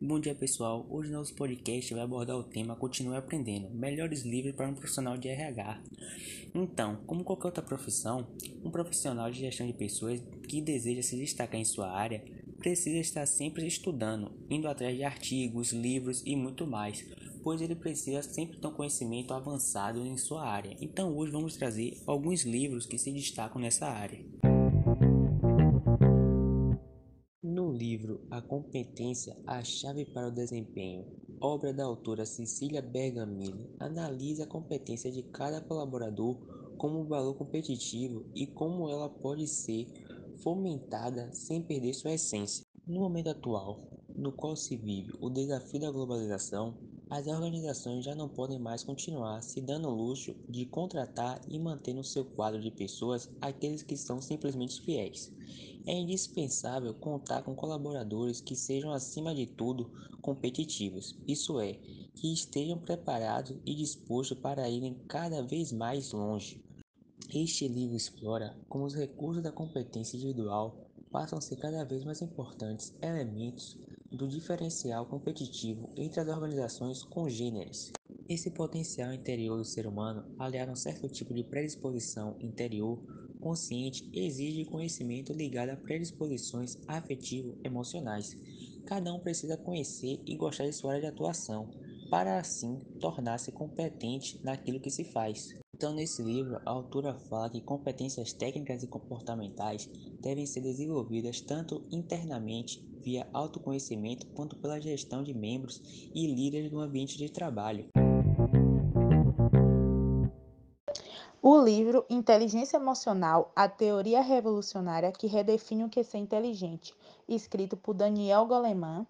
Bom dia pessoal, hoje nosso podcast vai abordar o tema Continue Aprendendo, melhores livros para um profissional de RH. Então, como qualquer outra profissão, um profissional de gestão de pessoas que deseja se destacar em sua área precisa estar sempre estudando, indo atrás de artigos, livros e muito mais, pois ele precisa sempre ter um conhecimento avançado em sua área. Então hoje vamos trazer alguns livros que se destacam nessa área. Livro A Competência, a chave para o desempenho, obra da autora Cecília Bergamini, analisa a competência de cada colaborador como valor competitivo e como ela pode ser fomentada sem perder sua essência. No momento atual, no qual se vive o desafio da globalização, as organizações já não podem mais continuar se dando o luxo de contratar e manter no seu quadro de pessoas aqueles que são simplesmente fiéis. É indispensável contar com colaboradores que sejam, acima de tudo, competitivos, isso é, que estejam preparados e dispostos para irem cada vez mais longe. Este livro explora como os recursos da competência individual passam a ser cada vez mais importantes elementos do diferencial competitivo entre as organizações congêneres. Esse potencial interior do ser humano, aliado a um certo tipo de predisposição interior consciente, exige conhecimento ligado a predisposições afetivo-emocionais. Cada um precisa conhecer e gostar de sua área de atuação, para assim tornar-se competente naquilo que se faz. Então, nesse livro, a autora fala que competências técnicas e comportamentais devem ser desenvolvidas tanto internamente via autoconhecimento quanto pela gestão de membros e líderes do ambiente de trabalho. O livro Inteligência Emocional, a teoria revolucionária que redefine o que é ser inteligente, escrito por Daniel Goleman,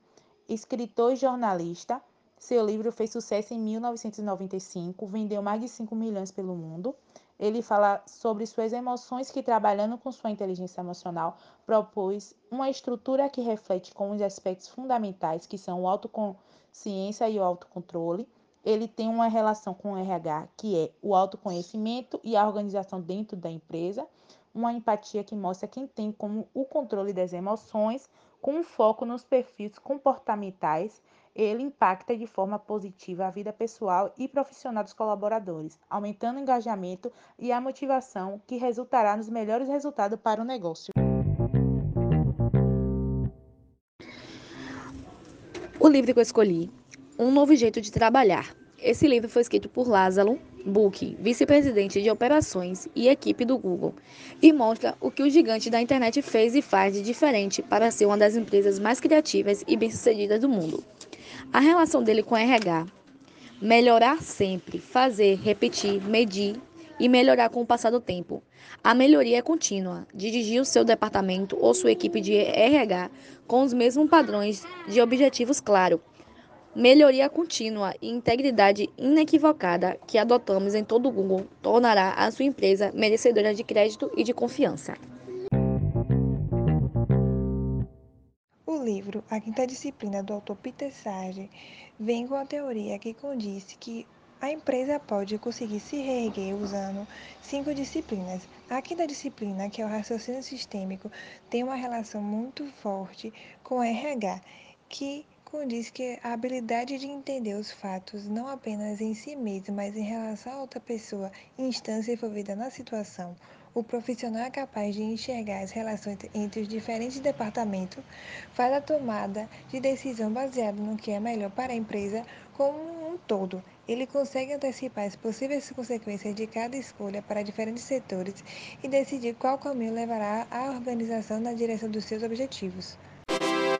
escritor e jornalista. Seu livro fez sucesso em 1995, vendeu mais de 5 milhões pelo mundo ele fala sobre suas emoções que, trabalhando com sua inteligência emocional, propôs uma estrutura que reflete com os aspectos fundamentais que são o autoconsciência e o autocontrole. Ele tem uma relação com o RH, que é o autoconhecimento e a organização dentro da empresa, uma empatia que mostra quem tem como o controle das emoções, com um foco nos perfis comportamentais ele impacta de forma positiva a vida pessoal e profissional dos colaboradores, aumentando o engajamento e a motivação, que resultará nos melhores resultados para o negócio. O livro que eu escolhi, Um Novo Jeito de Trabalhar. Esse livro foi escrito por Lázaro Book, vice-presidente de operações e equipe do Google, e mostra o que o gigante da internet fez e faz de diferente para ser uma das empresas mais criativas e bem-sucedidas do mundo. A relação dele com RH. Melhorar sempre, fazer, repetir, medir e melhorar com o passar do tempo. A melhoria é contínua. Dirigir o seu departamento ou sua equipe de RH com os mesmos padrões de objetivos claros. Melhoria contínua e integridade inequivocada que adotamos em todo o Google tornará a sua empresa merecedora de crédito e de confiança. O livro A Quinta Disciplina, do autor Peter Sage, vem com a teoria que condiz que a empresa pode conseguir se reerguer usando cinco disciplinas. A quinta disciplina, que é o raciocínio sistêmico, tem uma relação muito forte com RH, que condiz que a habilidade de entender os fatos não apenas em si mesmo, mas em relação a outra pessoa e instância envolvida na situação, o profissional é capaz de enxergar as relações entre os diferentes departamentos, faz a tomada de decisão baseada no que é melhor para a empresa como um todo. Ele consegue antecipar as possíveis consequências de cada escolha para diferentes setores e decidir qual caminho levará a organização na direção dos seus objetivos.